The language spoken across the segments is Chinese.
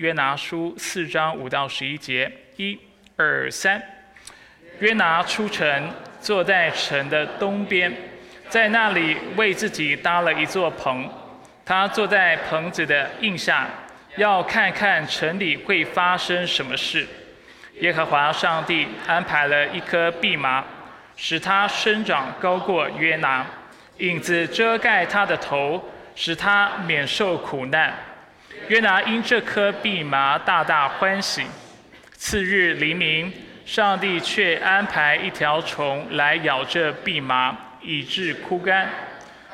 约拿书四章五到十一节，一、二、三。约拿出城，坐在城的东边，在那里为自己搭了一座棚。他坐在棚子的印下，要看看城里会发生什么事。耶和华上帝安排了一棵蓖麻，使它生长高过约拿，影子遮盖他的头，使他免受苦难。约拿因这棵蓖麻大大欢喜。次日黎明。上帝却安排一条虫来咬这蓖麻，以致枯干。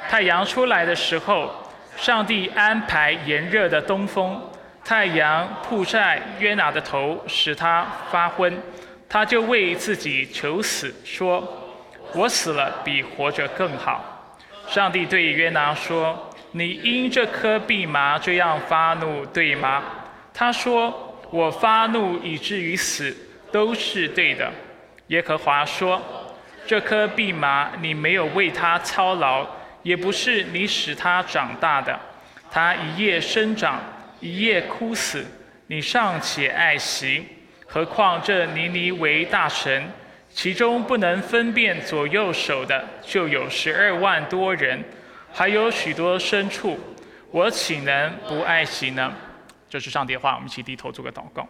太阳出来的时候，上帝安排炎热的东风，太阳曝晒约拿的头，使他发昏。他就为自己求死，说：“我死了比活着更好。”上帝对约拿说：“你因这颗蓖麻这样发怒，对吗？”他说：“我发怒以至于死。”都是对的。耶和华说：“这棵蓖麻，你没有为它操劳，也不是你使它长大的。它一夜生长，一夜枯死，你尚且爱惜。何况这尼尼为大臣，其中不能分辨左右手的，就有十二万多人，还有许多牲畜，我岂能不爱惜呢？”这是上帝的话，我们一起低头做个祷告。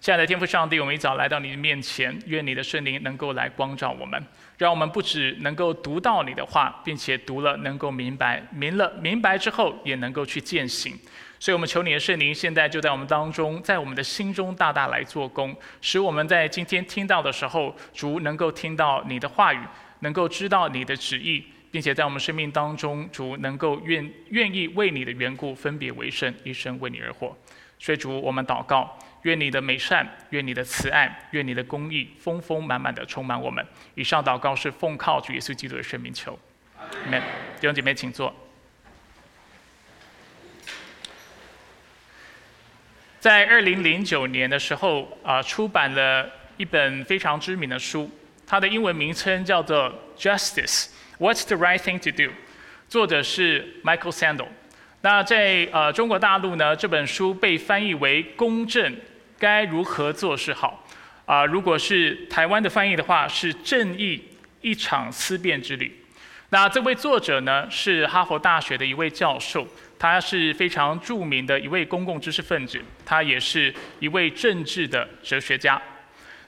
亲爱的天父上帝，我们一早来到你的面前，愿你的圣灵能够来光照我们，让我们不只能够读到你的话，并且读了能够明白，明了明白之后也能够去践行。所以我们求你的圣灵现在就在我们当中，在我们的心中大大来做工，使我们在今天听到的时候，主能够听到你的话语，能够知道你的旨意，并且在我们生命当中，主能够愿愿意为你的缘故分别为圣，一生为你而活。所以主，我们祷告。愿你的美善，愿你的慈爱，愿你的公义丰丰满满的充满我们。以上祷告是奉靠主耶稣基督的圣名求。们弟兄姐妹，请坐。在二零零九年的时候，啊，出版了一本非常知名的书，它的英文名称叫做《Justice: What's the Right Thing to Do》，作者是 Michael Sandel。那在呃中国大陆呢，这本书被翻译为《公正》。该如何做是好？啊，如果是台湾的翻译的话，是正义一场思辨之旅。那这位作者呢，是哈佛大学的一位教授，他是非常著名的一位公共知识分子，他也是一位政治的哲学家。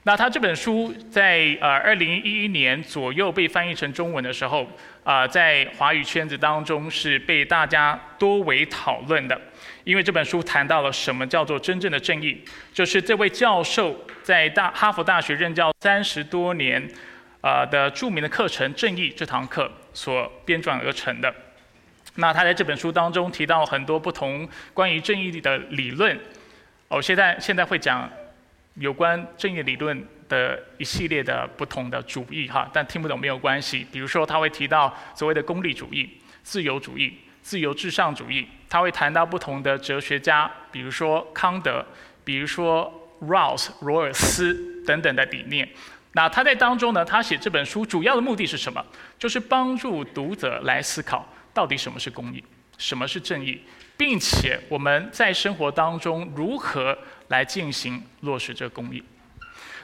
那他这本书在呃二零一一年左右被翻译成中文的时候，啊，在华语圈子当中是被大家多为讨论的。因为这本书谈到了什么叫做真正的正义，就是这位教授在大哈佛大学任教三十多年，啊的著名的课程《正义》这堂课所编撰而成的。那他在这本书当中提到很多不同关于正义的理论，我现在现在会讲有关正义理论的一系列的不同的主义哈，但听不懂没有关系。比如说他会提到所谓的功利主义、自由主义。自由至上主义，他会谈到不同的哲学家，比如说康德，比如说 Rouse 罗尔斯等等的理念。那他在当中呢，他写这本书主要的目的是什么？就是帮助读者来思考到底什么是公义，什么是正义，并且我们在生活当中如何来进行落实这个公益。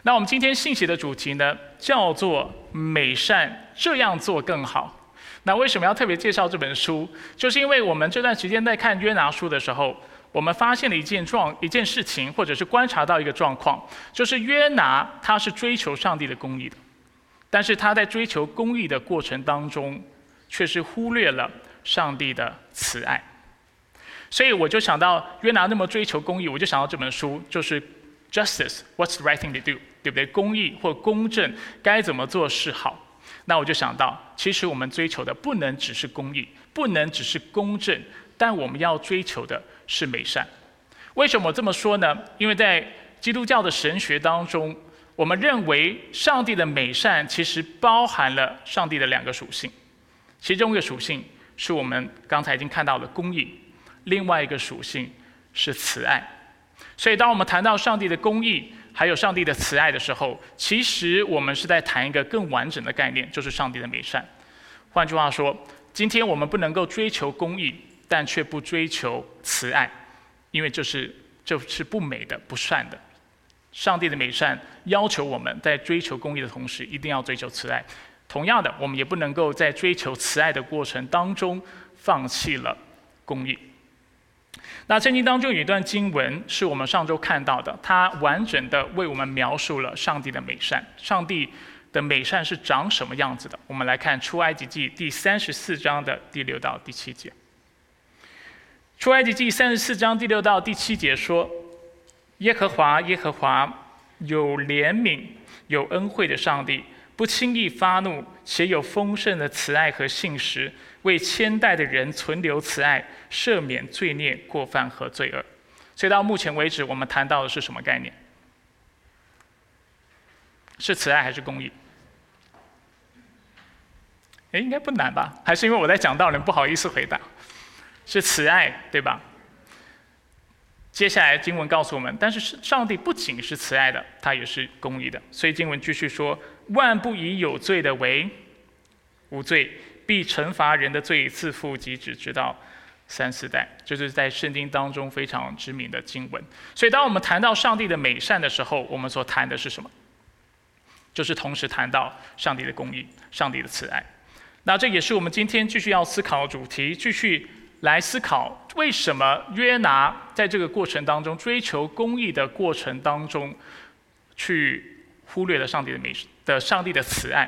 那我们今天信息的主题呢，叫做美善这样做更好。那为什么要特别介绍这本书？就是因为我们这段时间在看约拿书的时候，我们发现了一件状一件事情，或者是观察到一个状况，就是约拿他是追求上帝的公义的，但是他在追求公义的过程当中，却是忽略了上帝的慈爱。所以我就想到约拿那么追求公义，我就想到这本书，就是 Justice: What's the right thing to do？对不对？公义或公正该怎么做是好？那我就想到，其实我们追求的不能只是公义，不能只是公正，但我们要追求的是美善。为什么这么说呢？因为在基督教的神学当中，我们认为上帝的美善其实包含了上帝的两个属性，其中一个属性是我们刚才已经看到的公义，另外一个属性是慈爱。所以，当我们谈到上帝的公义，还有上帝的慈爱的时候，其实我们是在谈一个更完整的概念，就是上帝的美善。换句话说，今天我们不能够追求公义，但却不追求慈爱，因为这是这是不美的、不善的。上帝的美善要求我们在追求公义的同时，一定要追求慈爱。同样的，我们也不能够在追求慈爱的过程当中放弃了公义。那圣经当中有一段经文是我们上周看到的，它完整的为我们描述了上帝的美善。上帝的美善是长什么样子的？我们来看出埃及记第三十四章的第六到第七节。出埃及记三十四章第六到第七节说：“耶和华，耶和华有怜悯、有恩惠的上帝，不轻易发怒，且有丰盛的慈爱和信实，为千代的人存留慈爱，赦免罪孽、过犯和罪恶。”所以到目前为止，我们谈到的是什么概念？是慈爱还是公义？哎，应该不难吧？还是因为我在讲道，人不好意思回答？是慈爱，对吧？接下来经文告诉我们，但是上帝不仅是慈爱的，他也是公义的。所以经文继续说：“万不以有罪的为无罪，必惩罚人的罪，自负及子，直到三四代。”这是在圣经当中非常知名的经文。所以，当我们谈到上帝的美善的时候，我们所谈的是什么？就是同时谈到上帝的公义、上帝的慈爱。那这也是我们今天继续要思考的主题，继续。来思考为什么约拿在这个过程当中追求公义的过程当中，去忽略了上帝的美的上帝的慈爱，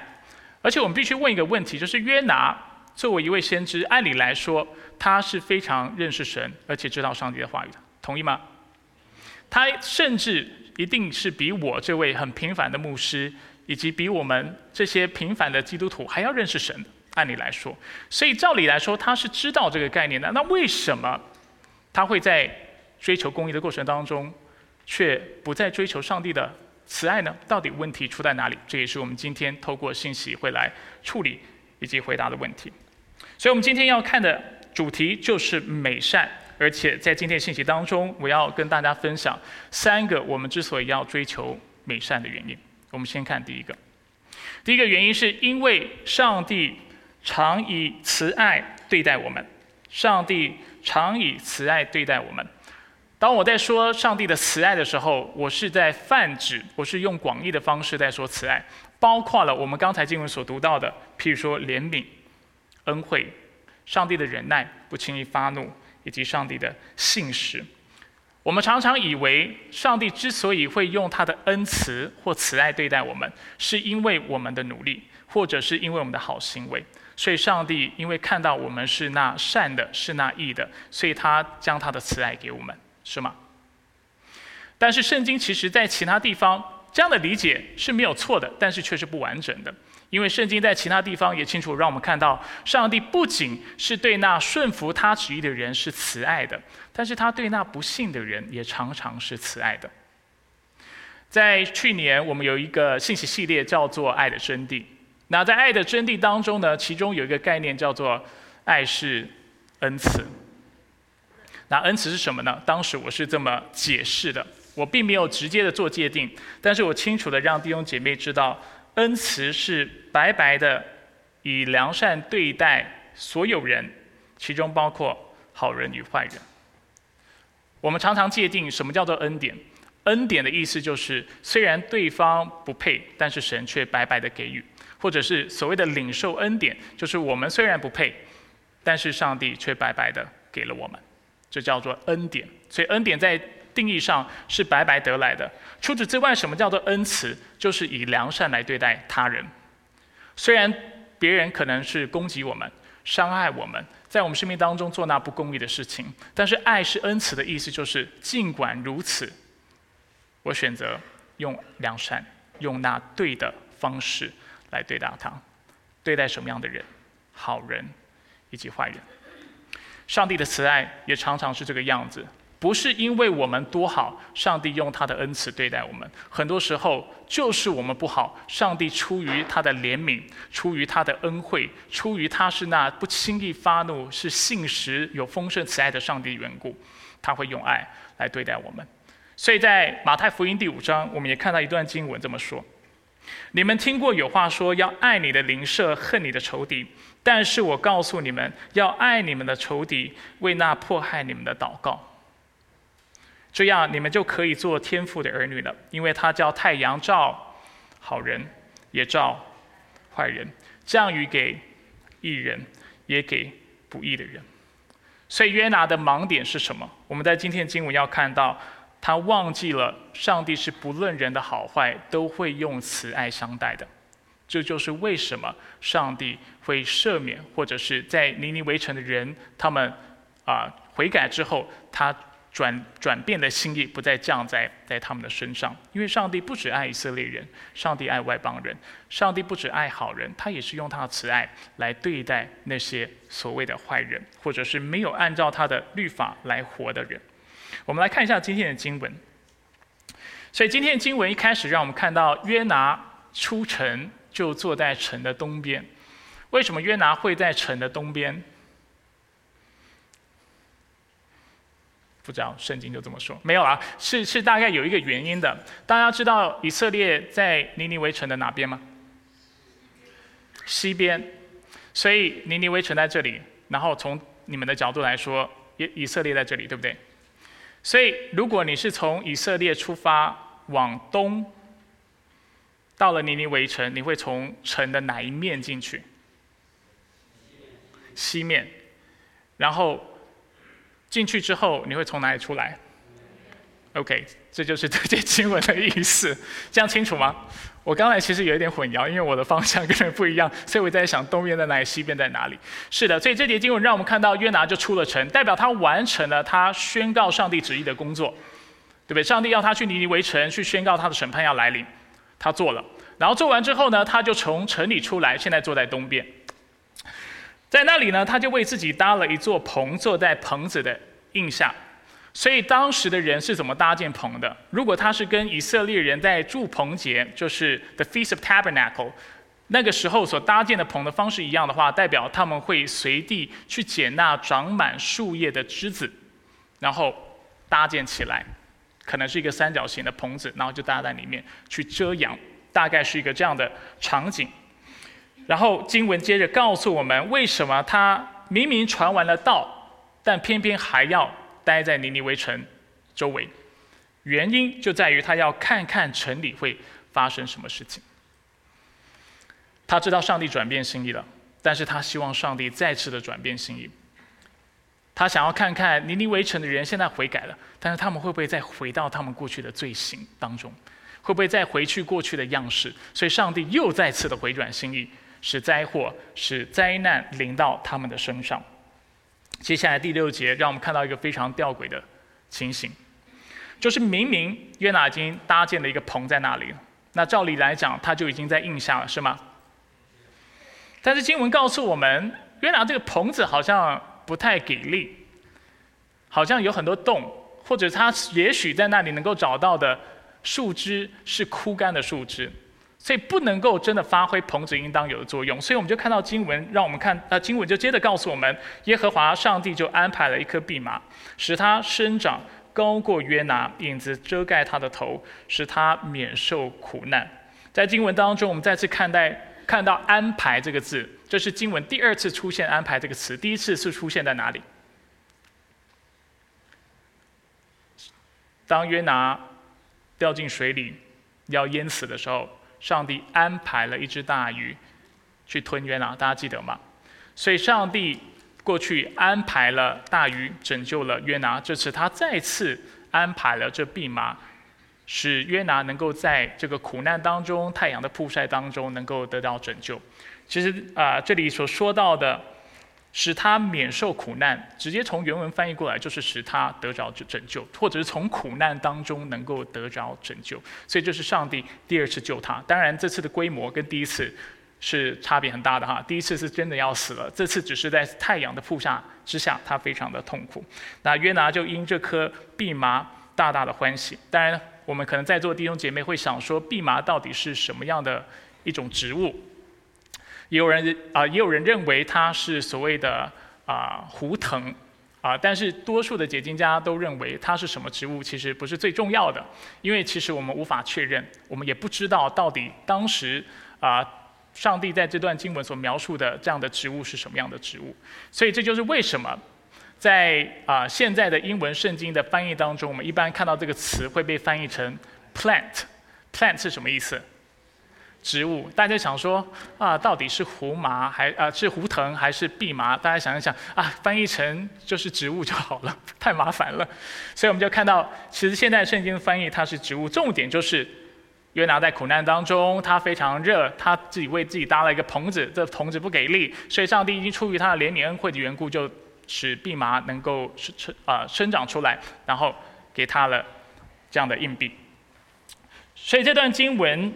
而且我们必须问一个问题，就是约拿作为一位先知，按理来说他是非常认识神，而且知道上帝的话语的，同意吗？他甚至一定是比我这位很平凡的牧师，以及比我们这些平凡的基督徒还要认识神。按理来说，所以照理来说，他是知道这个概念的。那为什么他会在追求公义的过程当中，却不再追求上帝的慈爱呢？到底问题出在哪里？这也是我们今天透过信息会来处理以及回答的问题。所以，我们今天要看的主题就是美善，而且在今天信息当中，我要跟大家分享三个我们之所以要追求美善的原因。我们先看第一个，第一个原因是因为上帝。常以慈爱对待我们，上帝常以慈爱对待我们。当我在说上帝的慈爱的时候，我是在泛指，我是用广义的方式在说慈爱，包括了我们刚才经文所读到的，譬如说怜悯、恩惠、上帝的忍耐、不轻易发怒，以及上帝的信实。我们常常以为，上帝之所以会用他的恩慈或慈爱对待我们，是因为我们的努力，或者是因为我们的好行为。所以，上帝因为看到我们是那善的，是那义的，所以他将他的慈爱给我们，是吗？但是，圣经其实在其他地方这样的理解是没有错的，但是却是不完整的。因为圣经在其他地方也清楚让我们看到，上帝不仅是对那顺服他旨意的人是慈爱的，但是他对那不信的人也常常是慈爱的。在去年，我们有一个信息系列叫做《爱的真谛》。那在爱的真谛当中呢，其中有一个概念叫做“爱是恩慈”。那恩慈是什么呢？当时我是这么解释的，我并没有直接的做界定，但是我清楚的让弟兄姐妹知道，恩慈是白白的以良善对待所有人，其中包括好人与坏人。我们常常界定什么叫做恩典？恩典的意思就是，虽然对方不配，但是神却白白的给予。或者是所谓的领受恩典，就是我们虽然不配，但是上帝却白白的给了我们，这叫做恩典。所以恩典在定义上是白白得来的。除此之外，什么叫做恩慈？就是以良善来对待他人。虽然别人可能是攻击我们、伤害我们，在我们生命当中做那不公义的事情，但是爱是恩慈的意思，就是尽管如此，我选择用良善，用那对的方式。来对待他，对待什么样的人，好人以及坏人。上帝的慈爱也常常是这个样子，不是因为我们多好，上帝用他的恩慈对待我们。很多时候就是我们不好，上帝出于他的怜悯，出于他的恩惠，出于他是那不轻易发怒、是信实有丰盛慈爱的上帝缘故，他会用爱来对待我们。所以在马太福音第五章，我们也看到一段经文这么说。你们听过有话说要爱你的邻舍，恨你的仇敌。但是我告诉你们，要爱你们的仇敌，为那迫害你们的祷告。这样你们就可以做天父的儿女了，因为他叫太阳照好人，也照坏人，降雨给义人，也给不义的人。所以约拿的盲点是什么？我们在今天经文要看到，他忘记了上帝是不论人的好坏都会用慈爱相待的。这就是为什么上帝会赦免，或者是在尼尼围城的人，他们啊悔改之后，他转转变的心意不再降在在他们的身上。因为上帝不只爱以色列人，上帝爱外邦人，上帝不只爱好人，他也是用他的慈爱来对待那些所谓的坏人，或者是没有按照他的律法来活的人。我们来看一下今天的经文。所以今天的经文一开始让我们看到约拿出城。就坐在城的东边。为什么约拿会在城的东边？不知道，圣经就这么说。没有啊，是是大概有一个原因的。大家知道以色列在尼尼微城的哪边吗？西边。所以尼尼微城在这里，然后从你们的角度来说，以以色列在这里，对不对？所以如果你是从以色列出发往东。到了尼尼围城，你会从城的哪一面进去？西面。然后进去之后，你会从哪里出来？OK，这就是这节经文的意思。这样清楚吗？我刚才其实有一点混淆，因为我的方向跟人不一样，所以我在想东边在哪里，西边在哪里。是的，所以这节经文让我们看到约拿就出了城，代表他完成了他宣告上帝旨意的工作，对不对？上帝要他去尼尼围城去宣告他的审判要来临。他做了，然后做完之后呢，他就从城里出来，现在坐在东边，在那里呢，他就为自己搭了一座棚，坐在棚子的印下。所以当时的人是怎么搭建棚的？如果他是跟以色列人在住棚节，就是 The Feast of Tabernacle，那个时候所搭建的棚的方式一样的话，代表他们会随地去捡那长满树叶的枝子，然后搭建起来。可能是一个三角形的棚子，然后就搭在里面去遮阳，大概是一个这样的场景。然后经文接着告诉我们，为什么他明明传完了道，但偏偏还要待在尼尼微城周围？原因就在于他要看看城里会发生什么事情。他知道上帝转变心意了，但是他希望上帝再次的转变心意。他想要看看尼尼微城的人现在悔改了，但是他们会不会再回到他们过去的罪行当中？会不会再回去过去的样式？所以上帝又再次的回转心意，使灾祸、使灾难临到他们的身上。接下来第六节，让我们看到一个非常吊诡的情形，就是明明约拿已经搭建了一个棚在那里，那照理来讲，他就已经在印下了，是吗？但是经文告诉我们，约拿这个棚子好像。不太给力，好像有很多洞，或者他也许在那里能够找到的树枝是枯干的树枝，所以不能够真的发挥棚子应当有的作用。所以我们就看到经文，让我们看，呃，经文就接着告诉我们，耶和华上帝就安排了一棵蓖麻，使它生长高过约拿，影子遮盖他的头，使他免受苦难。在经文当中，我们再次看待。看到“安排”这个字，这是经文第二次出现“安排”这个词。第一次是出现在哪里？当约拿掉进水里要淹死的时候，上帝安排了一只大鱼去吞约拿，大家记得吗？所以上帝过去安排了大鱼拯救了约拿，这次他再次安排了这蓖麻。使约拿能够在这个苦难当中、太阳的曝晒当中能够得到拯救。其实啊，这里所说到的使他免受苦难，直接从原文翻译过来就是使他得着拯救，或者是从苦难当中能够得着拯救。所以这是上帝第二次救他。当然，这次的规模跟第一次是差别很大的哈。第一次是真的要死了，这次只是在太阳的曝晒之下，他非常的痛苦。那约拿就因这颗蓖麻大大的欢喜。当然。我们可能在座弟兄姐妹会想说，蓖麻到底是什么样的一种植物？也有人啊，也有人认为它是所谓的啊胡藤啊，但是多数的解经家都认为它是什么植物，其实不是最重要的，因为其实我们无法确认，我们也不知道到底当时啊上帝在这段经文所描述的这样的植物是什么样的植物，所以这就是为什么在啊现在的英文圣经的翻译当中，我们一般看到这个词会被翻译成 plant。plant 是什么意思？植物。大家想说啊，到底是胡麻还啊是胡藤还是蓖麻？大家想一想啊，翻译成就是植物就好了，太麻烦了。所以我们就看到，其实现在圣经翻译它是植物，重点就是约拿在苦难当中，他非常热，他自己为自己搭了一个棚子，这棚子不给力，所以上帝已经出于他的怜悯恩惠的缘故，就使蓖麻能够生生啊生长出来，然后给他了这样的硬币。所以这段经文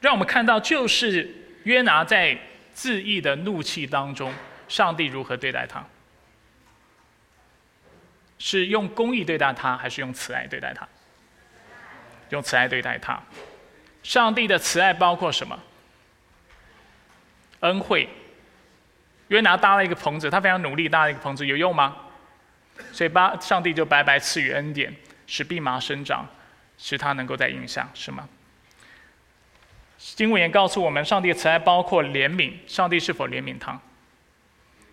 让我们看到，就是约拿在自义的怒气当中，上帝如何对待他？是用公义对待他，还是用慈爱对待他？用慈爱对待他。上帝的慈爱包括什么？恩惠。约拿搭了一个棚子，他非常努力搭了一个棚子，有用吗？所以，巴上帝就白白赐予恩典，使蓖麻生长。使他能够在影响，是吗？经文也告诉我们，上帝的慈爱包括怜悯。上帝是否怜悯他？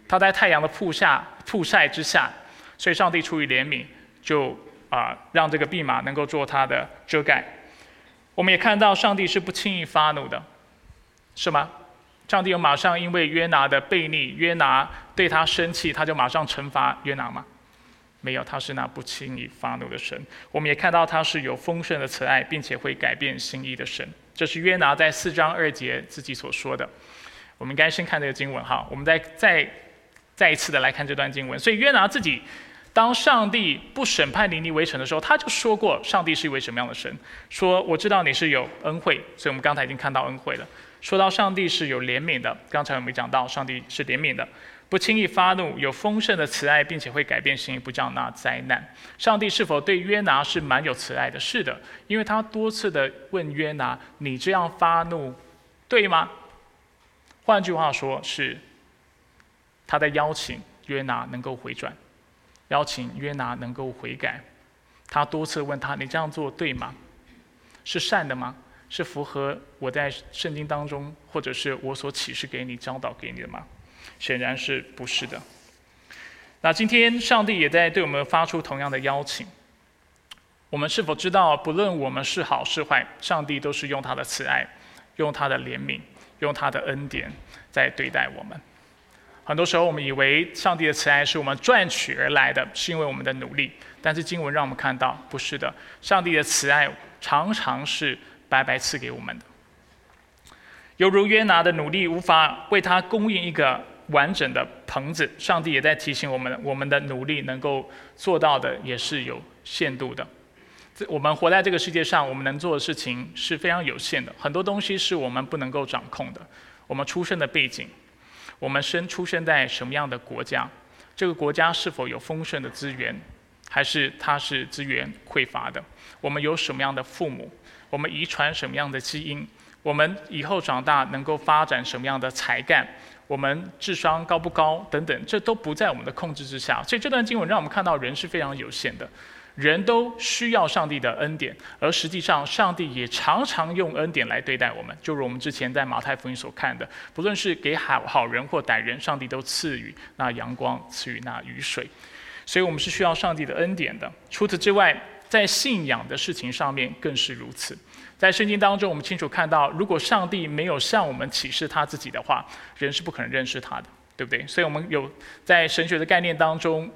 他在太阳的曝下、曝晒之下，所以上帝出于怜悯，就啊让这个蓖麻能够做他的遮盖。我们也看到，上帝是不轻易发怒的，是吗？上帝有马上因为约拿的悖逆，约拿对他生气，他就马上惩罚约拿吗？没有，他是那不轻易发怒的神。我们也看到他是有丰盛的慈爱，并且会改变心意的神。这是约拿在四章二节自己所说的。我们应该先看这个经文哈，我们再再再一次的来看这段经文。所以约拿自己，当上帝不审判尼尼微城的时候，他就说过，上帝是一位什么样的神？说我知道你是有恩惠，所以我们刚才已经看到恩惠了。说到上帝是有怜悯的，刚才我们讲到上帝是怜悯的。不轻易发怒，有丰盛的慈爱，并且会改变心意，不叫那灾难。上帝是否对约拿是蛮有慈爱的？是的，因为他多次的问约拿：“你这样发怒，对吗？”换句话说，是他在邀请约拿能够回转，邀请约拿能够悔改。他多次问他：“你这样做对吗？是善的吗？是符合我在圣经当中，或者是我所启示给你、教导给你的吗？”显然是不是的。那今天上帝也在对我们发出同样的邀请。我们是否知道，不论我们是好是坏，上帝都是用他的慈爱、用他的怜悯、用他的恩典在对待我们。很多时候，我们以为上帝的慈爱是我们赚取而来的，是因为我们的努力。但是经文让我们看到，不是的。上帝的慈爱常常是白白赐给我们的。犹如约拿的努力无法为他供应一个。完整的棚子，上帝也在提醒我们：我们的努力能够做到的也是有限度的。这我们活在这个世界上，我们能做的事情是非常有限的。很多东西是我们不能够掌控的。我们出生的背景，我们生出生在什么样的国家，这个国家是否有丰盛的资源，还是它是资源匮乏的？我们有什么样的父母？我们遗传什么样的基因？我们以后长大能够发展什么样的才干？我们智商高不高等等，这都不在我们的控制之下。所以这段经文让我们看到人是非常有限的，人都需要上帝的恩典，而实际上上帝也常常用恩典来对待我们。就如我们之前在马太福音所看的，不论是给好好人或歹人，上帝都赐予那阳光，赐予那雨水。所以我们是需要上帝的恩典的。除此之外，在信仰的事情上面更是如此。在圣经当中，我们清楚看到，如果上帝没有向我们启示他自己的话，人是不可能认识他的，对不对？所以，我们有在神学的概念当中，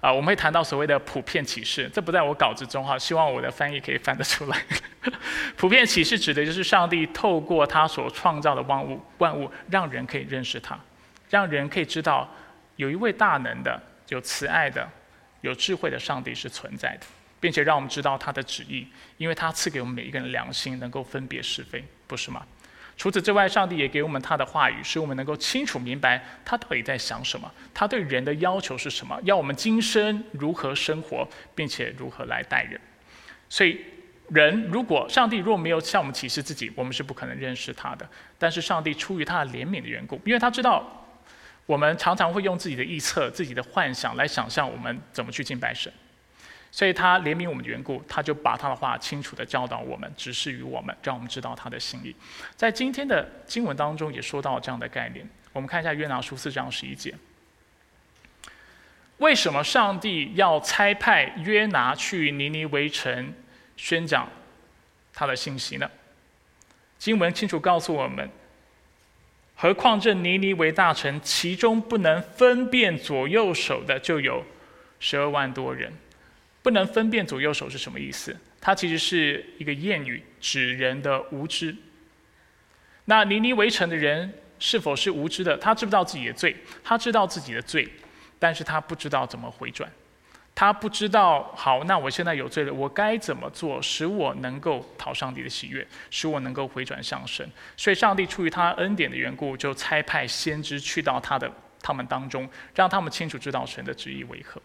啊，我们会谈到所谓的普遍启示，这不在我稿子中哈，希望我的翻译可以翻得出来。普遍启示指的就是上帝透过他所创造的万物，万物让人可以认识他，让人可以知道有一位大能的、有慈爱的、有智慧的上帝是存在的。并且让我们知道他的旨意，因为他赐给我们每一个人良心，能够分别是非，不是吗？除此之外，上帝也给我们他的话语，使我们能够清楚明白他到底在想什么，他对人的要求是什么，要我们今生如何生活，并且如何来待人。所以，人如果上帝若没有向我们启示自己，我们是不可能认识他的。但是，上帝出于他的怜悯的缘故，因为他知道我们常常会用自己的臆测、自己的幻想来想象我们怎么去敬拜神。所以他怜悯我们的缘故，他就把他的话清楚的教导我们，指示于我们，让我们知道他的心意。在今天的经文当中也说到这样的概念。我们看一下约拿书四章十一节：为什么上帝要差派约拿去尼尼微城宣讲他的信息呢？经文清楚告诉我们，何况这尼尼微大臣，其中不能分辨左右手的就有十二万多人。不能分辨左右手是什么意思？它其实是一个谚语，指人的无知。那尼尼微城的人是否是无知的？他知不知道自己的罪？他知道自己的罪，但是他不知道怎么回转。他不知道，好，那我现在有罪了，我该怎么做，使我能够讨上帝的喜悦，使我能够回转向神？所以，上帝出于他恩典的缘故，就差派先知去到他的他们当中，让他们清楚知道神的旨意为何。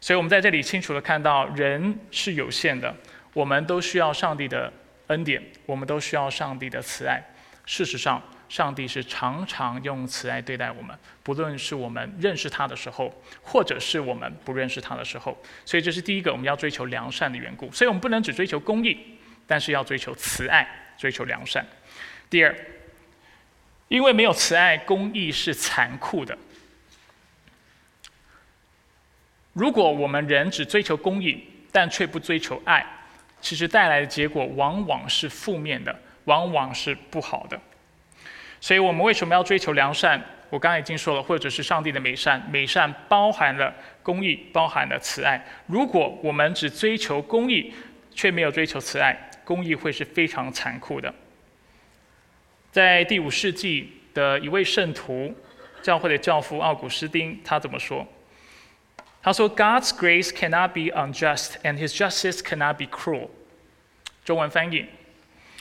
所以我们在这里清楚的看到，人是有限的，我们都需要上帝的恩典，我们都需要上帝的慈爱。事实上，上帝是常常用慈爱对待我们，不论是我们认识他的时候，或者是我们不认识他的时候。所以这是第一个我们要追求良善的缘故。所以我们不能只追求公义，但是要追求慈爱，追求良善。第二，因为没有慈爱，公义是残酷的。如果我们人只追求公义，但却不追求爱，其实带来的结果往往是负面的，往往是不好的。所以我们为什么要追求良善？我刚才已经说了，或者是上帝的美善，美善包含了公义，包含了慈爱。如果我们只追求公义，却没有追求慈爱，公义会是非常残酷的。在第五世纪的一位圣徒，教会的教父奥古斯丁，他怎么说？他说：“God's grace cannot be unjust, and His justice cannot be cruel。”中文翻译：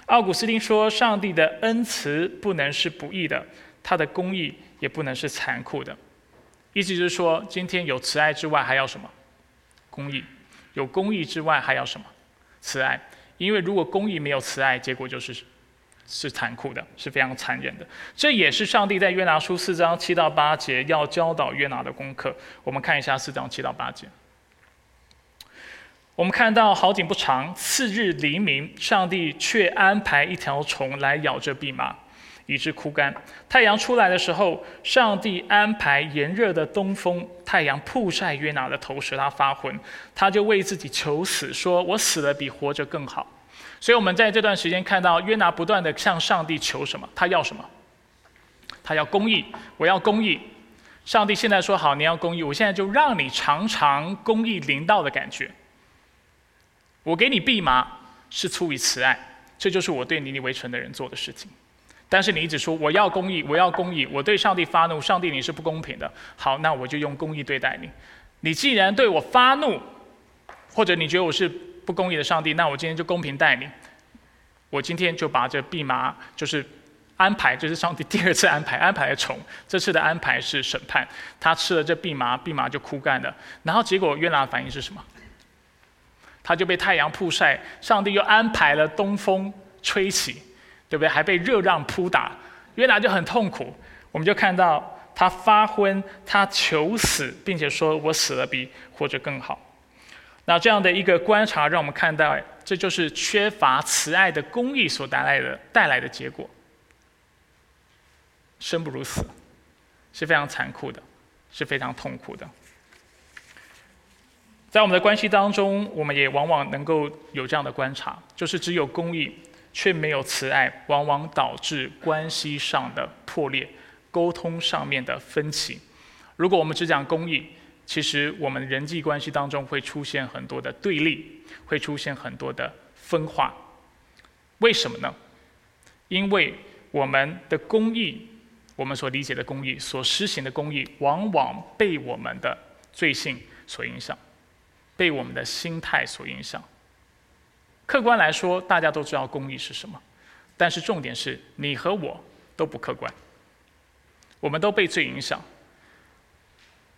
奥古斯丁说，上帝的恩慈不能是不义的，他的公义也不能是残酷的。意思就是说，今天有慈爱之外还要什么？公义。有公义之外还要什么？慈爱。因为如果公义没有慈爱，结果就是。是残酷的，是非常残忍的。这也是上帝在约拿书四章七到八节要教导约拿的功课。我们看一下四章七到八节。我们看到好景不长，次日黎明，上帝却安排一条虫来咬这蓖麻，以致枯干。太阳出来的时候，上帝安排炎热的东风，太阳曝晒约拿的头，使他发昏。他就为自己求死，说：“我死了比活着更好。”所以，我们在这段时间看到约拿不断的向上帝求什么？他要什么？他要公义，我要公义。上帝现在说好，你要公义，我现在就让你尝尝公义临到的感觉。我给你蓖麻是出于慈爱，这就是我对尼尼微城的人做的事情。但是你一直说我要公义，我要公义，我对上帝发怒，上帝你是不公平的。好，那我就用公义对待你。你既然对我发怒，或者你觉得我是。不公义的上帝，那我今天就公平待你。我今天就把这蓖麻，就是安排，就是上帝第二次安排安排的虫。这次的安排是审判，他吃了这蓖麻，蓖麻就枯干了。然后结果约拿反应是什么？他就被太阳曝晒，上帝又安排了东风吹起，对不对？还被热浪扑打，约拿就很痛苦。我们就看到他发昏，他求死，并且说我死了比活着更好。那这样的一个观察，让我们看到，这就是缺乏慈爱的公义所带来的带来的结果。生不如死，是非常残酷的，是非常痛苦的。在我们的关系当中，我们也往往能够有这样的观察，就是只有公义却没有慈爱，往往导致关系上的破裂，沟通上面的分歧。如果我们只讲公义，其实我们人际关系当中会出现很多的对立，会出现很多的分化。为什么呢？因为我们的公义，我们所理解的公义，所施行的公义，往往被我们的罪性所影响，被我们的心态所影响。客观来说，大家都知道公义是什么，但是重点是你和我都不客观，我们都被罪影响。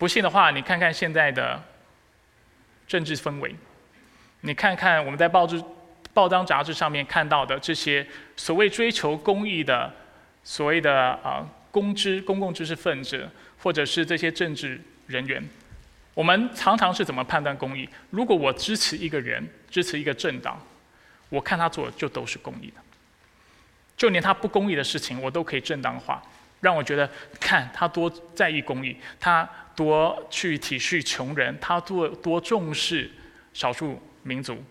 不信的话，你看看现在的政治氛围，你看看我们在报纸、报章、杂志上面看到的这些所谓追求公益的所谓的啊公知、公共知识分子，或者是这些政治人员，我们常常是怎么判断公益？如果我支持一个人、支持一个政党，我看他做的就都是公益的，就连他不公益的事情，我都可以正当化。让我觉得看他多在意公益，他多去体恤穷人，他多多重视少数民族。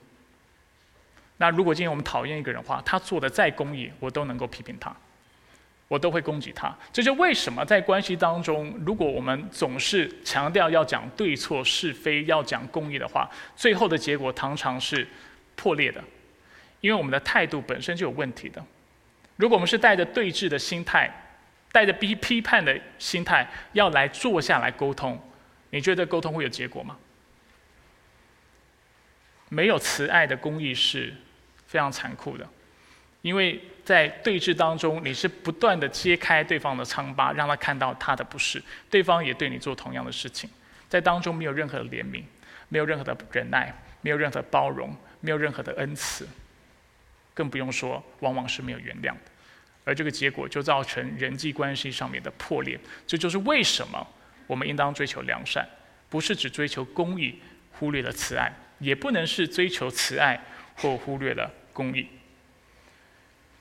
那如果今天我们讨厌一个人的话，他做的再公益，我都能够批评他，我都会攻击他。这就为什么在关系当中，如果我们总是强调要讲对错是非，要讲公益的话，最后的结果常常是破裂的，因为我们的态度本身就有问题的。如果我们是带着对峙的心态，带着批批判的心态要来坐下来沟通，你觉得沟通会有结果吗？没有慈爱的公益是。非常残酷的，因为在对峙当中，你是不断的揭开对方的疮疤，让他看到他的不是，对方也对你做同样的事情，在当中没有任何的怜悯，没有任何的忍耐，没有任何包容，没有任何的恩慈，更不用说往往是没有原谅的，而这个结果就造成人际关系上面的破裂。这就是为什么我们应当追求良善，不是只追求公义，忽略了慈爱，也不能是追求慈爱或忽略了。公义。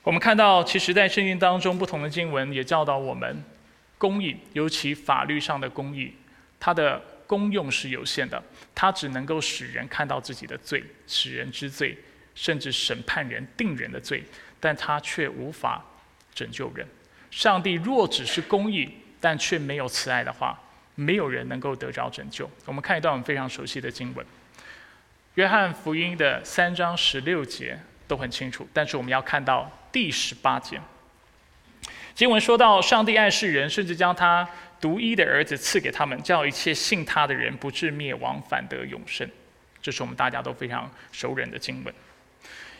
我们看到，其实，在圣经当中，不同的经文也教导我们，公义，尤其法律上的公义，它的功用是有限的，它只能够使人看到自己的罪，使人知罪，甚至审判人、定人的罪，但它却无法拯救人。上帝若只是公义，但却没有慈爱的话，没有人能够得着拯救。我们看一段我们非常熟悉的经文，《约翰福音》的三章十六节。都很清楚，但是我们要看到第十八节，经文说到，上帝爱世人，甚至将他独一的儿子赐给他们，叫一切信他的人不至灭亡，反得永生。这是我们大家都非常熟人的经文。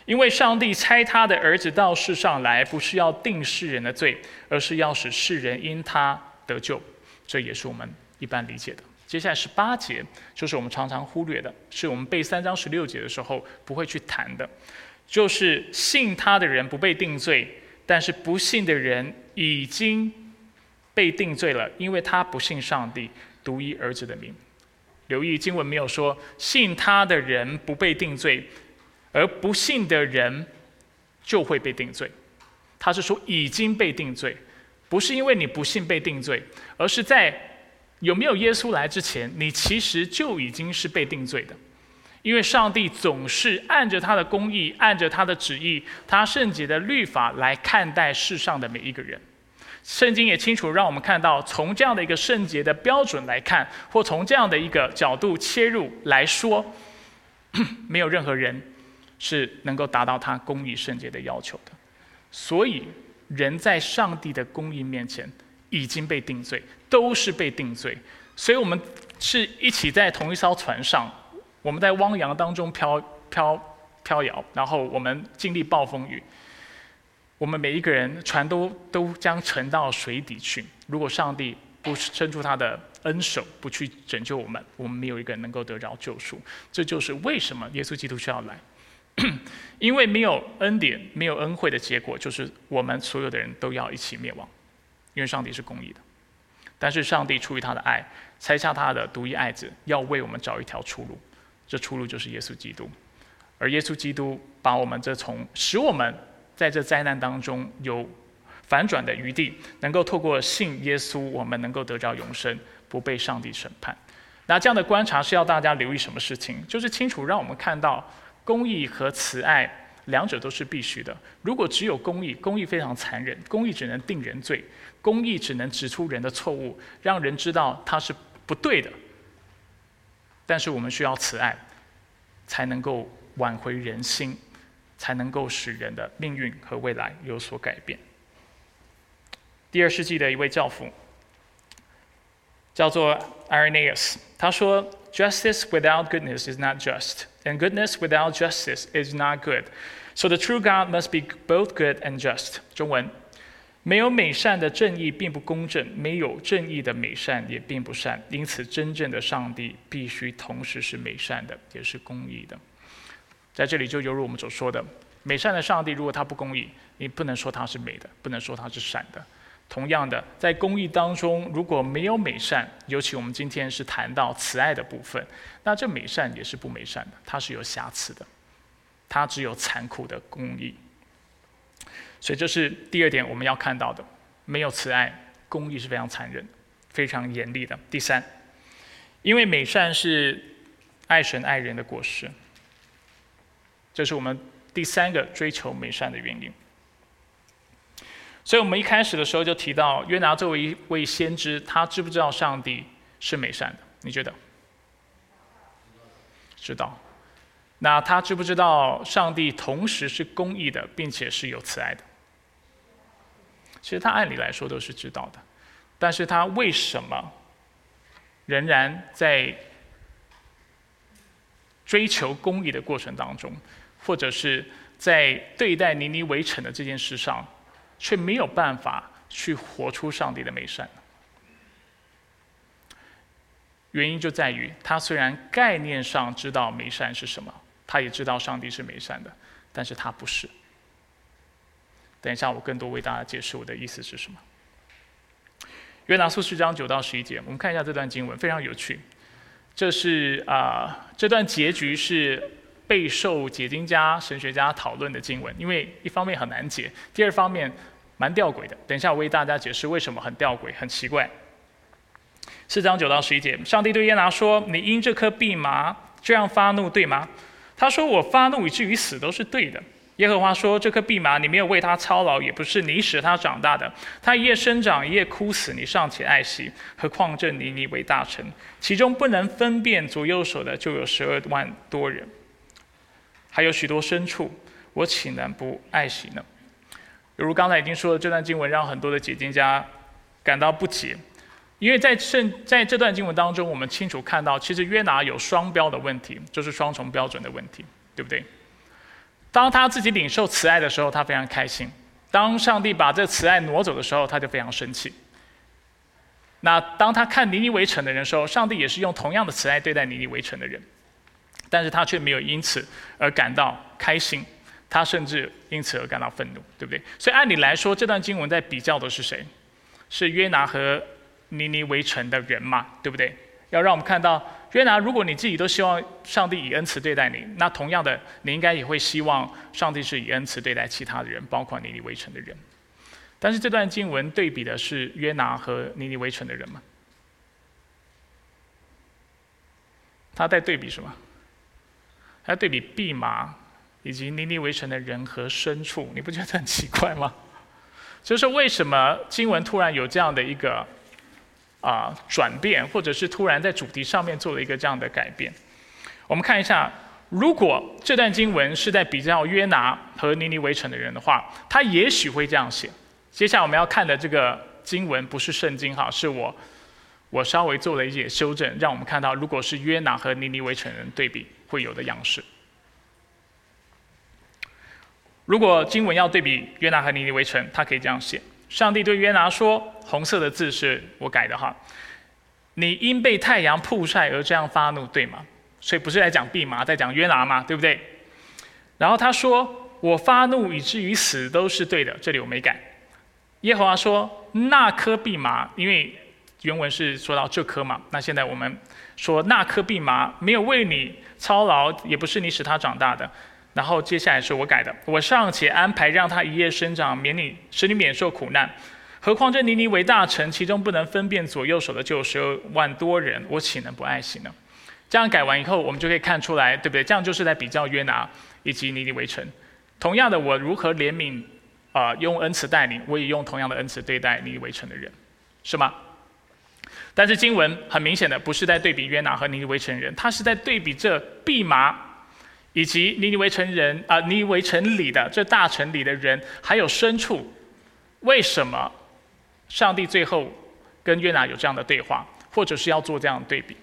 因为上帝差他的儿子到世上来，不是要定世人的罪，而是要使世人因他得救。这也是我们一般理解的。接下来十八节，就是我们常常忽略的，是我们背三章十六节的时候不会去谈的。就是信他的人不被定罪，但是不信的人已经被定罪了，因为他不信上帝独一儿子的名。留意经文没有说信他的人不被定罪，而不信的人就会被定罪。他是说已经被定罪，不是因为你不信被定罪，而是在有没有耶稣来之前，你其实就已经是被定罪的。因为上帝总是按着他的公义，按着他的旨意，他圣洁的律法来看待世上的每一个人。圣经也清楚让我们看到，从这样的一个圣洁的标准来看，或从这样的一个角度切入来说，没有任何人是能够达到他公义圣洁的要求的。所以，人在上帝的公义面前已经被定罪，都是被定罪。所以我们是一起在同一艘船上。我们在汪洋当中飘飘飘摇，然后我们经历暴风雨。我们每一个人船都都将沉到水底去。如果上帝不伸出他的恩手，不去拯救我们，我们没有一个人能够得着救赎。这就是为什么耶稣基督需要来，因为没有恩典、没有恩惠的结果，就是我们所有的人都要一起灭亡。因为上帝是公义的，但是上帝出于他的爱，拆下他的独一爱子，要为我们找一条出路。这出路就是耶稣基督，而耶稣基督把我们这从使我们在这灾难当中有反转的余地，能够透过信耶稣，我们能够得着永生，不被上帝审判。那这样的观察是要大家留意什么事情？就是清楚让我们看到公义和慈爱两者都是必须的。如果只有公义，公义非常残忍，公义只能定人罪，公义只能指出人的错误，让人知道他是不对的。但是我们需要慈爱，才能够挽回人心，才能够使人的命运和未来有所改变。第二世纪的一位教父叫做 Irenaeus，他说：“Justice without goodness is not just, and goodness without justice is not good. So the true God must be both good and just。”中文。没有美善的正义并不公正，没有正义的美善也并不善。因此，真正的上帝必须同时是美善的，也是公义的。在这里，就犹如我们所说的，美善的上帝，如果他不公义，你不能说他是美的，不能说他是善的。同样的，在公益当中，如果没有美善，尤其我们今天是谈到慈爱的部分，那这美善也是不美善的，它是有瑕疵的，它只有残酷的公益。所以这是第二点我们要看到的：没有慈爱公益是非常残忍、非常严厉的。第三，因为美善是爱神爱人的果实，这是我们第三个追求美善的原因。所以我们一开始的时候就提到，约拿作为一位先知，他知不知道上帝是美善的？你觉得？知道。那他知不知道上帝同时是公义的，并且是有慈爱的？其实他按理来说都是知道的，但是他为什么仍然在追求公义的过程当中，或者是在对待尼尼围城的这件事上？却没有办法去活出上帝的美善。原因就在于他虽然概念上知道美善是什么，他也知道上帝是美善的，但是他不是。等一下，我更多为大家解释我的意思是什么。约拿书四章九到十一节，我们看一下这段经文，非常有趣。这是啊，这段结局是。备受解经家、神学家讨论的经文，因为一方面很难解，第二方面蛮吊诡的。等一下我为大家解释为什么很吊诡、很奇怪。四章九到十一节，上帝对耶拿说：“你因这颗蓖麻这样发怒，对吗？”他说：“我发怒以至于死都是对的。”耶和华说：“这颗蓖麻，你没有为它操劳，也不是你使它长大的。它一夜生长，一夜枯死，你尚且爱惜，何况这尼尼为大臣，其中不能分辨左右手的，就有十二万多人。”还有许多牲畜，我岂能不爱惜呢？犹如刚才已经说的，这段经文让很多的解经家感到不解，因为在圣在这段经文当中，我们清楚看到，其实约拿有双标的问题，就是双重标准的问题，对不对？当他自己领受慈爱的时候，他非常开心；当上帝把这慈爱挪走的时候，他就非常生气。那当他看尼尼围城的人时候，上帝也是用同样的慈爱对待尼尼围城的人。但是他却没有因此而感到开心，他甚至因此而感到愤怒，对不对？所以按理来说，这段经文在比较的是谁？是约拿和尼尼围城的人嘛，对不对？要让我们看到，约拿，如果你自己都希望上帝以恩慈对待你，那同样的，你应该也会希望上帝是以恩慈对待其他的人，包括尼尼围城的人。但是这段经文对比的是约拿和尼尼围城的人吗？他在对比什么？来对比蓖麻以及尼尼围城的人和牲畜，你不觉得很奇怪吗？就是为什么经文突然有这样的一个啊转变，或者是突然在主题上面做了一个这样的改变？我们看一下，如果这段经文是在比较约拿和尼尼围城的人的话，他也许会这样写。接下来我们要看的这个经文不是圣经哈，是我我稍微做了一些修正，让我们看到，如果是约拿和尼尼围城人对比。会有的样式。如果经文要对比约拿和尼尼微城，他可以这样写：上帝对约拿说，红色的字是我改的哈。你因被太阳曝晒而这样发怒，对吗？所以不是在讲蓖麻，在讲约拿嘛，对不对？然后他说，我发怒以至于死都是对的，这里我没改。耶和华说，那颗蓖麻，因为原文是说到这颗嘛，那现在我们说那颗蓖麻没有为你。操劳也不是你使他长大的，然后接下来是我改的，我尚且安排让他一夜生长，免你使你免受苦难，何况这尼尼为大臣，其中不能分辨左右手的就有十二万多人，我岂能不爱惜呢？这样改完以后，我们就可以看出来，对不对？这样就是在比较约拿以及尼尼为城。同样的，我如何怜悯啊，用恩慈待你，我也用同样的恩慈对待尼尼为城的人，是吗？但是经文很明显的不是在对比约拿和尼尼微城人，他是在对比这蓖麻，以及尼尼微城人啊，尼尼微城里的这大城里的人，还有牲畜。为什么上帝最后跟约拿有这样的对话，或者是要做这样的对比？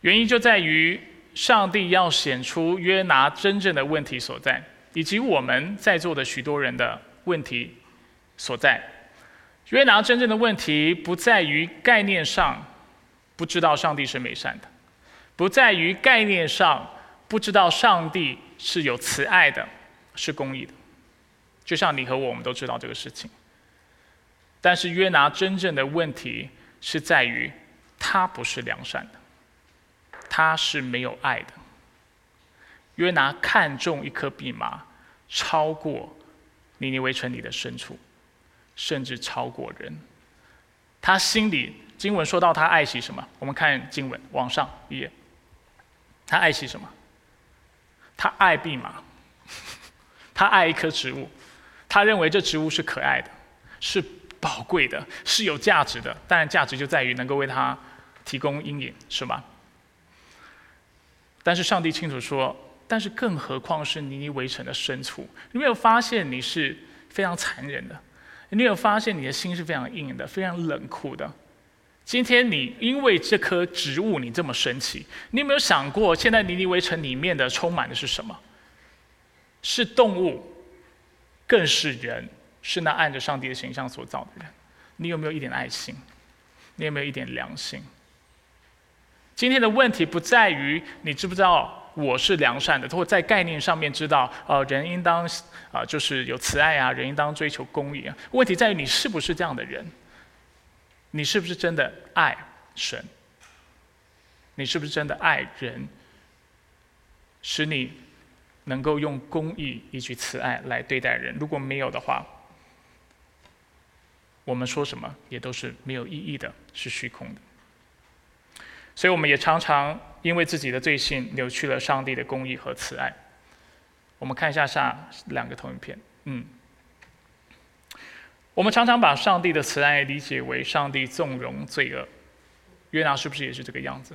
原因就在于上帝要显出约拿真正的问题所在，以及我们在座的许多人的问题所在。约拿真正的问题不在于概念上不知道上帝是美善的，不在于概念上不知道上帝是有慈爱的，是公义的。就像你和我，我们都知道这个事情。但是约拿真正的问题是在于他不是良善的，他是没有爱的。约拿看中一颗蓖麻，超过尼尼微城里的牲畜，甚至超过人。他心里经文说到他爱惜什么？我们看经文往上一页，他爱惜什么？他爱蓖麻，他爱一棵植物，他认为这植物是可爱的，是宝贵的，是有价值的。当然，价值就在于能够为他提供阴影，是吗？但是上帝清楚说。但是，更何况是尼尼围城的牲畜？你没有发现你是非常残忍的？你有发现你的心是非常硬的、非常冷酷的？今天你因为这棵植物你这么生气，你有没有想过，现在尼尼微城里面的充满的是什么？是动物，更是人，是那按着上帝的形象所造的人。你有没有一点爱心？你有没有一点良心？今天的问题不在于你知不知道。我是良善的，或在概念上面知道，呃，人应当啊，就是有慈爱啊，人应当追求公义啊。问题在于你是不是这样的人？你是不是真的爱神？你是不是真的爱人？使你能够用公义以及慈爱来对待人？如果没有的话，我们说什么也都是没有意义的，是虚空的。所以我们也常常因为自己的罪性扭曲了上帝的公义和慈爱。我们看一下下两个投影片，嗯，我们常常把上帝的慈爱理解为上帝纵容罪恶。约拿是不是也是这个样子？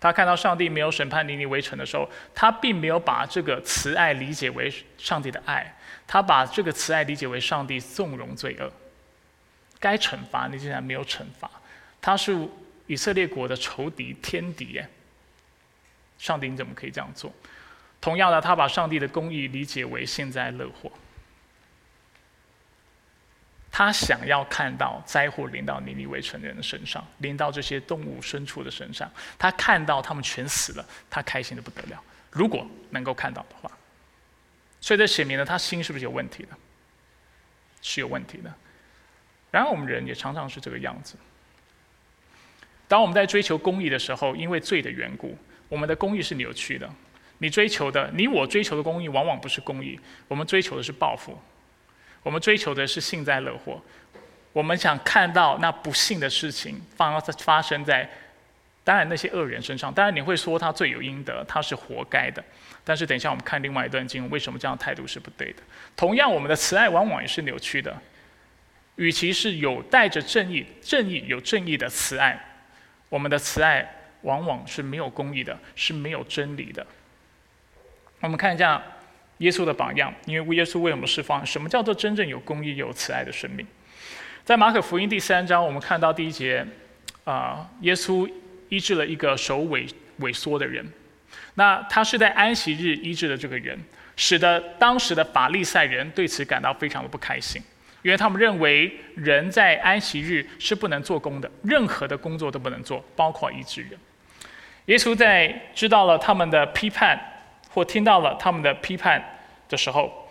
他看到上帝没有审判尼尼微城的时候，他并没有把这个慈爱理解为上帝的爱，他把这个慈爱理解为上帝纵容罪恶。该惩罚你竟然没有惩罚，他是。以色列国的仇敌天敌耶，上帝你怎么可以这样做？同样的，他把上帝的公义理解为幸灾乐祸。他想要看到灾祸临到尼尼微城人的身上，临到这些动物牲畜的身上。他看到他们全死了，他开心的不得了。如果能够看到的话，所以这写明了他心是不是有问题的？是有问题的。然而我们人也常常是这个样子。当我们在追求公义的时候，因为罪的缘故，我们的公义是扭曲的。你追求的，你我追求的公义，往往不是公义。我们追求的是报复，我们追求的是幸灾乐祸。我们想看到那不幸的事情发发生在，当然那些恶人身上。当然你会说他罪有应得，他是活该的。但是等一下我们看另外一段经，为什么这样态度是不对的？同样，我们的慈爱往往也是扭曲的。与其是有带着正义、正义有正义的慈爱。我们的慈爱往往是没有公义的，是没有真理的。我们看一下耶稣的榜样，因为耶稣为我们释放什么叫做真正有公义、有慈爱的生命。在马可福音第三章，我们看到第一节，啊，耶稣医治了一个手萎萎缩的人。那他是在安息日医治的这个人，使得当时的法利赛人对此感到非常的不开心。因为他们认为人在安息日是不能做工的，任何的工作都不能做，包括医治人。耶稣在知道了他们的批判，或听到了他们的批判的时候，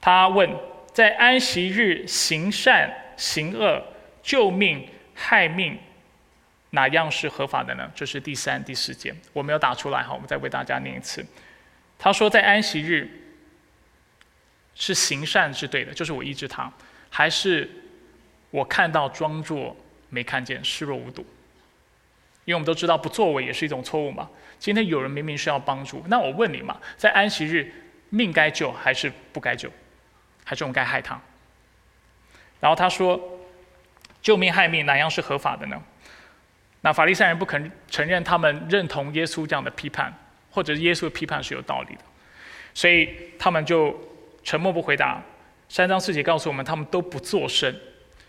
他问：在安息日行善行恶、救命害命，哪样是合法的呢？这是第三、第四节，我没有打出来哈，我们再为大家念一次。他说，在安息日是行善是对的，就是我医治他。还是我看到装作没看见，视若无睹。因为我们都知道不作为也是一种错误嘛。今天有人明明需要帮助，那我问你嘛，在安息日命该救还是不该救？还是我们该害他？然后他说，救命害命哪样是合法的呢？那法利赛人不肯承认他们认同耶稣这样的批判，或者耶稣的批判是有道理的，所以他们就沉默不回答。三章四节告诉我们，他们都不作声。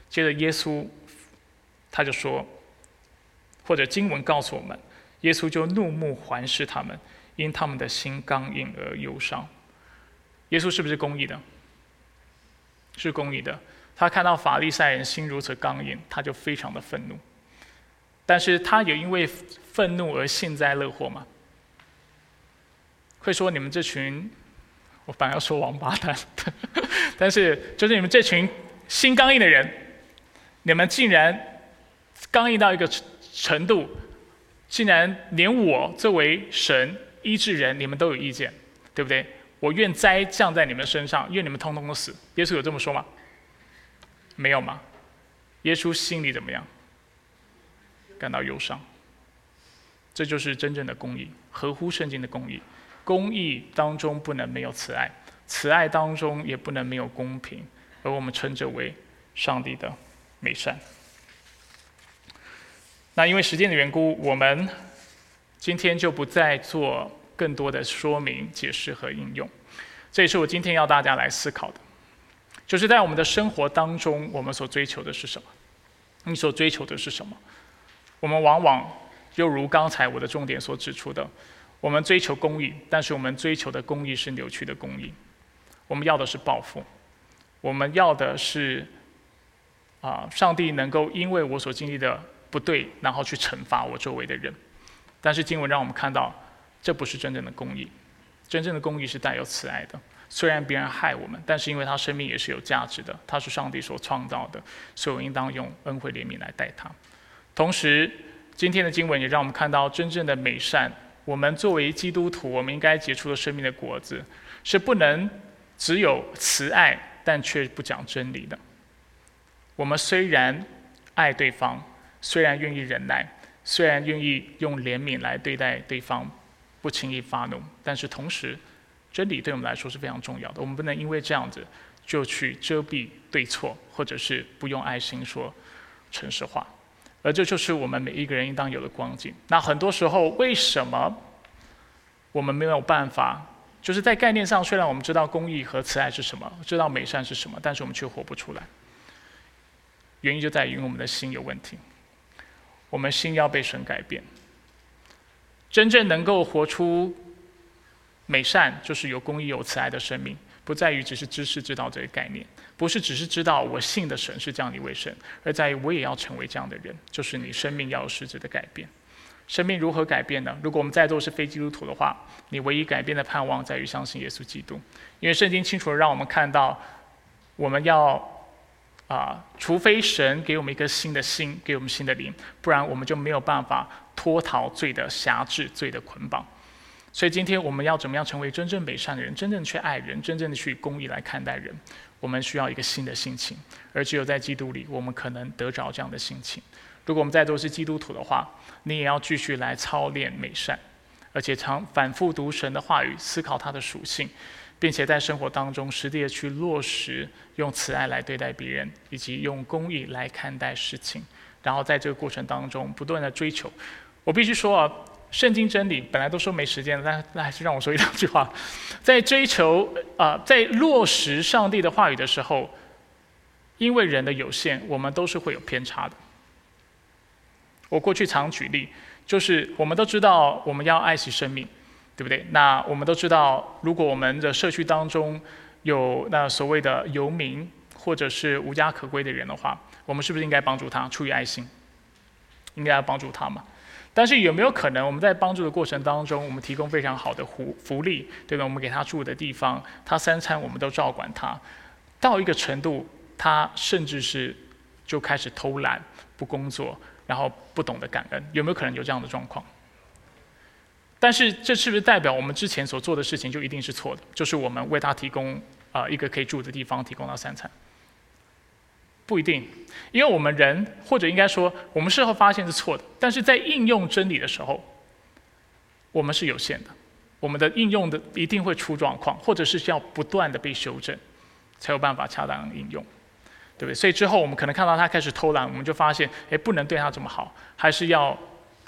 接着耶稣他就说，或者经文告诉我们，耶稣就怒目环视他们，因他们的心刚硬而忧伤。耶稣是不是公义的？是公义的。他看到法利赛人心如此刚硬，他就非常的愤怒。但是他也因为愤怒而幸灾乐祸吗？会说你们这群？我反而要说王八蛋，但是就是你们这群心刚硬的人，你们竟然刚硬到一个程度，竟然连我作为神医治人，你们都有意见，对不对？我愿灾降在你们身上，愿你们通通都死。耶稣有这么说吗？没有吗？耶稣心里怎么样？感到忧伤。这就是真正的公义，合乎圣经的公义。公义当中不能没有慈爱，慈爱当中也不能没有公平，而我们称之为上帝的美善。那因为时间的缘故，我们今天就不再做更多的说明、解释和应用。这也是我今天要大家来思考的，就是在我们的生活当中，我们所追求的是什么？你所追求的是什么？我们往往又如刚才我的重点所指出的，我们追求公益，但是我们追求的公益是扭曲的公益。我们要的是报复，我们要的是啊，上帝能够因为我所经历的不对，然后去惩罚我周围的人。但是经文让我们看到，这不是真正的公义。真正的公义是带有慈爱的。虽然别人害我们，但是因为他生命也是有价值的，他是上帝所创造的，所以我应当用恩惠怜悯来待他。同时，今天的经文也让我们看到真正的美善。我们作为基督徒，我们应该结出的生命的果子，是不能只有慈爱，但却不讲真理的。我们虽然爱对方，虽然愿意忍耐，虽然愿意用怜悯来对待对方，不轻易发怒，但是同时，真理对我们来说是非常重要的。我们不能因为这样子就去遮蔽对错，或者是不用爱心说诚实话。而这就是我们每一个人应当有的光景。那很多时候，为什么我们没有办法？就是在概念上，虽然我们知道公义和慈爱是什么，知道美善是什么，但是我们却活不出来。原因就在于我们的心有问题。我们心要被神改变，真正能够活出美善，就是有公义、有慈爱的生命。不在于只是知识知道这个概念，不是只是知道我信的神是这样一位神，而在于我也要成为这样的人，就是你生命要有实质的改变。生命如何改变呢？如果我们在座是非基督徒的话，你唯一改变的盼望在于相信耶稣基督，因为圣经清楚的让我们看到，我们要啊，除非神给我们一个新的心，给我们新的灵，不然我们就没有办法脱逃罪的辖制、罪的捆绑。所以今天我们要怎么样成为真正美善的人，真正去爱人，真正的去公义来看待人？我们需要一个新的心情，而只有在基督里，我们可能得着这样的心情。如果我们在都是基督徒的话，你也要继续来操练美善，而且常反复读神的话语，思考它的属性，并且在生活当中实地的去落实，用慈爱来对待别人，以及用公义来看待事情。然后在这个过程当中不断的追求。我必须说啊。圣经真理本来都说没时间了，但那还是让我说一两句话。在追求啊，在落实上帝的话语的时候，因为人的有限，我们都是会有偏差的。我过去常举例，就是我们都知道我们要爱惜生命，对不对？那我们都知道，如果我们的社区当中有那所谓的游民或者是无家可归的人的话，我们是不是应该帮助他，出于爱心，应该要帮助他嘛？但是有没有可能，我们在帮助的过程当中，我们提供非常好的福福利，对吧？我们给他住的地方，他三餐我们都照管他，到一个程度，他甚至是就开始偷懒、不工作，然后不懂得感恩，有没有可能有这样的状况？但是这是不是代表我们之前所做的事情就一定是错的？就是我们为他提供啊一个可以住的地方，提供到三餐？不一定，因为我们人，或者应该说，我们事后发现是错的，但是在应用真理的时候，我们是有限的，我们的应用的一定会出状况，或者是需要不断的被修正，才有办法恰当应用，对不对？所以之后我们可能看到他开始偷懒，我们就发现，哎，不能对他这么好，还是要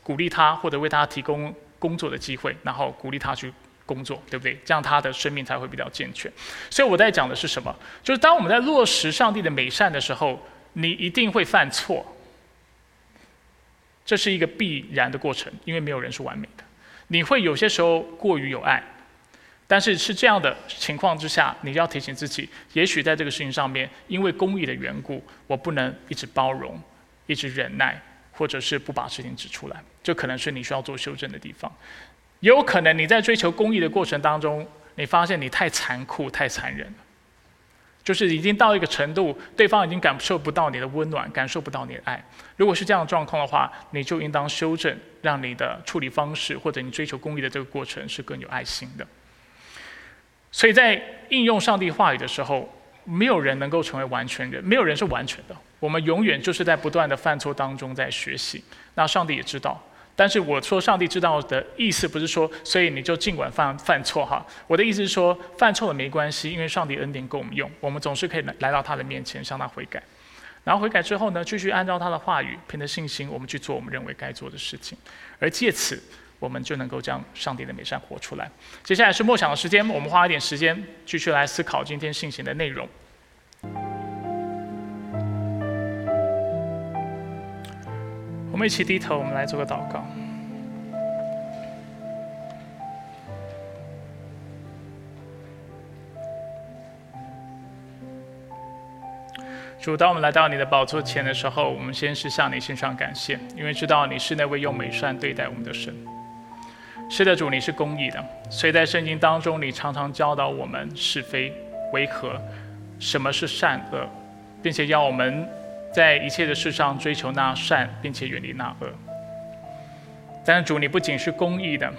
鼓励他，或者为他提供工作的机会，然后鼓励他去。工作对不对？这样他的生命才会比较健全。所以我在讲的是什么？就是当我们在落实上帝的美善的时候，你一定会犯错。这是一个必然的过程，因为没有人是完美的。你会有些时候过于有爱，但是是这样的情况之下，你要提醒自己，也许在这个事情上面，因为公义的缘故，我不能一直包容，一直忍耐，或者是不把事情指出来，这可能是你需要做修正的地方。有可能你在追求公益的过程当中，你发现你太残酷、太残忍了，就是已经到一个程度，对方已经感受不到你的温暖，感受不到你的爱。如果是这样的状况的话，你就应当修正，让你的处理方式或者你追求公益的这个过程是更有爱心的。所以在应用上帝话语的时候，没有人能够成为完全人，没有人是完全的。我们永远就是在不断的犯错当中在学习。那上帝也知道，但是我说上帝知道的意思不是说，所以你就尽管犯犯错哈。我的意思是说，犯错了没关系，因为上帝恩典够我们用，我们总是可以来来到他的面前向他悔改。然后悔改之后呢，继续按照他的话语，凭着信心，我们去做我们认为该做的事情，而借此。我们就能够将上帝的美善活出来。接下来是默想的时间，我们花一点时间继续来思考今天信息的内容。我们一起低头，我们来做个祷告。主，当我们来到你的宝座前的时候，我们先是向你献上感谢，因为知道你是那位用美善对待我们的神。是的，主，你是公义的，所以在圣经当中，你常常教导我们是非为何，什么是善恶，并且要我们在一切的事上追求那善，并且远离那恶。但是主，你不仅是公义的，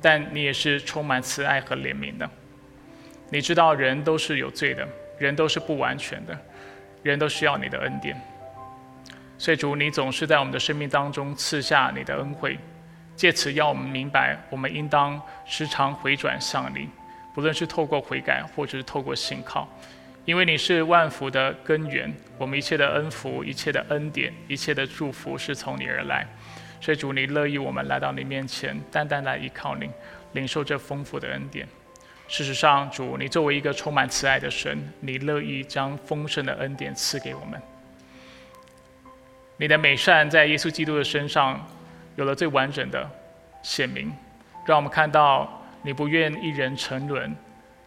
但你也是充满慈爱和怜悯的。你知道人都是有罪的，人都是不完全的，人都需要你的恩典。所以主，你总是在我们的生命当中赐下你的恩惠。借此要我们明白，我们应当时常回转向你，不论是透过悔改，或者是透过信靠，因为你是万福的根源。我们一切的恩福、一切的恩典、一切的祝福是从你而来。所以主，你乐意我们来到你面前，单单来依靠你，领受这丰富的恩典。事实上，主，你作为一个充满慈爱的神，你乐意将丰盛的恩典赐给我们。你的美善在耶稣基督的身上。有了最完整的显明，让我们看到你不愿一人沉沦，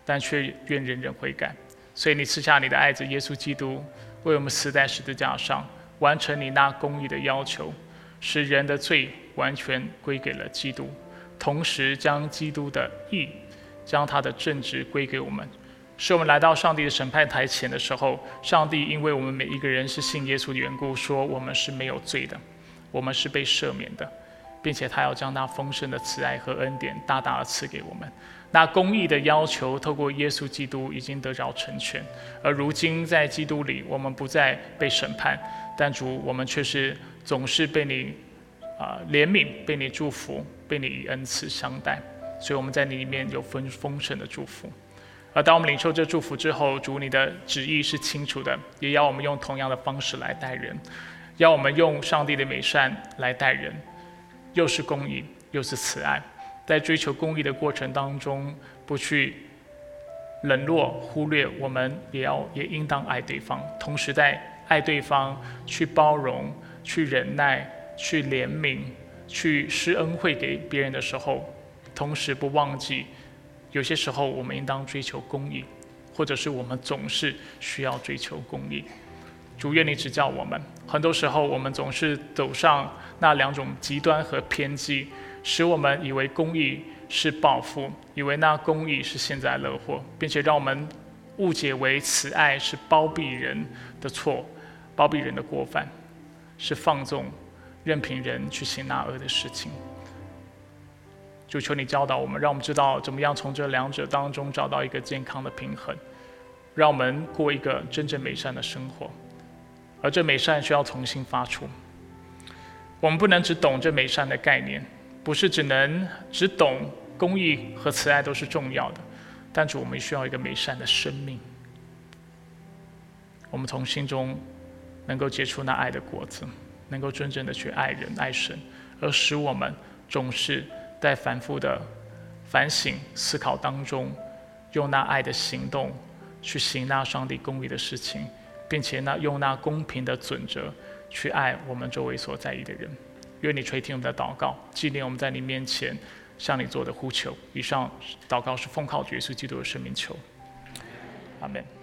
但却愿人人悔改。所以你赐下你的爱子耶稣基督，为我们死在十字架上，完成你那公义的要求，使人的罪完全归给了基督，同时将基督的义，将他的正直归给我们，使我们来到上帝的审判台前的时候，上帝因为我们每一个人是信耶稣的缘故，说我们是没有罪的。我们是被赦免的，并且他要将那丰盛的慈爱和恩典大大的赐给我们。那公义的要求，透过耶稣基督已经得着成全。而如今在基督里，我们不再被审判，但主，我们却是总是被你啊怜悯，被你祝福，被你以恩赐相待。所以我们在你里面有丰丰盛的祝福。而当我们领受这祝福之后，主你的旨意是清楚的，也要我们用同样的方式来待人。要我们用上帝的美善来待人，又是公义，又是慈爱，在追求公义的过程当中，不去冷落、忽略，我们也要也应当爱对方。同时，在爱对方、去包容、去忍耐、去怜悯、去施恩惠给别人的时候，同时不忘记，有些时候我们应当追求公义，或者是我们总是需要追求公义。主愿你指教我们。很多时候，我们总是走上那两种极端和偏激，使我们以为公义是报复，以为那公义是幸灾乐祸，并且让我们误解为慈爱是包庇人的错，包庇人的过犯，是放纵、任凭人去行那恶的事情。就求你教导我们，让我们知道怎么样从这两者当中找到一个健康的平衡，让我们过一个真正美善的生活。而这美善需要重新发出。我们不能只懂这美善的概念，不是只能只懂公益和慈爱都是重要的，但是我们需要一个美善的生命。我们从心中能够结出那爱的果子，能够真正的去爱人爱神，而使我们总是在反复的反省思考当中，用那爱的行动去行那上帝公义的事情。并且呢，用那公平的准则去爱我们周围所在意的人。愿你垂听我们的祷告，纪念我们在你面前向你做的呼求。以上祷告是奉靠耶稣基督的生命求。阿门。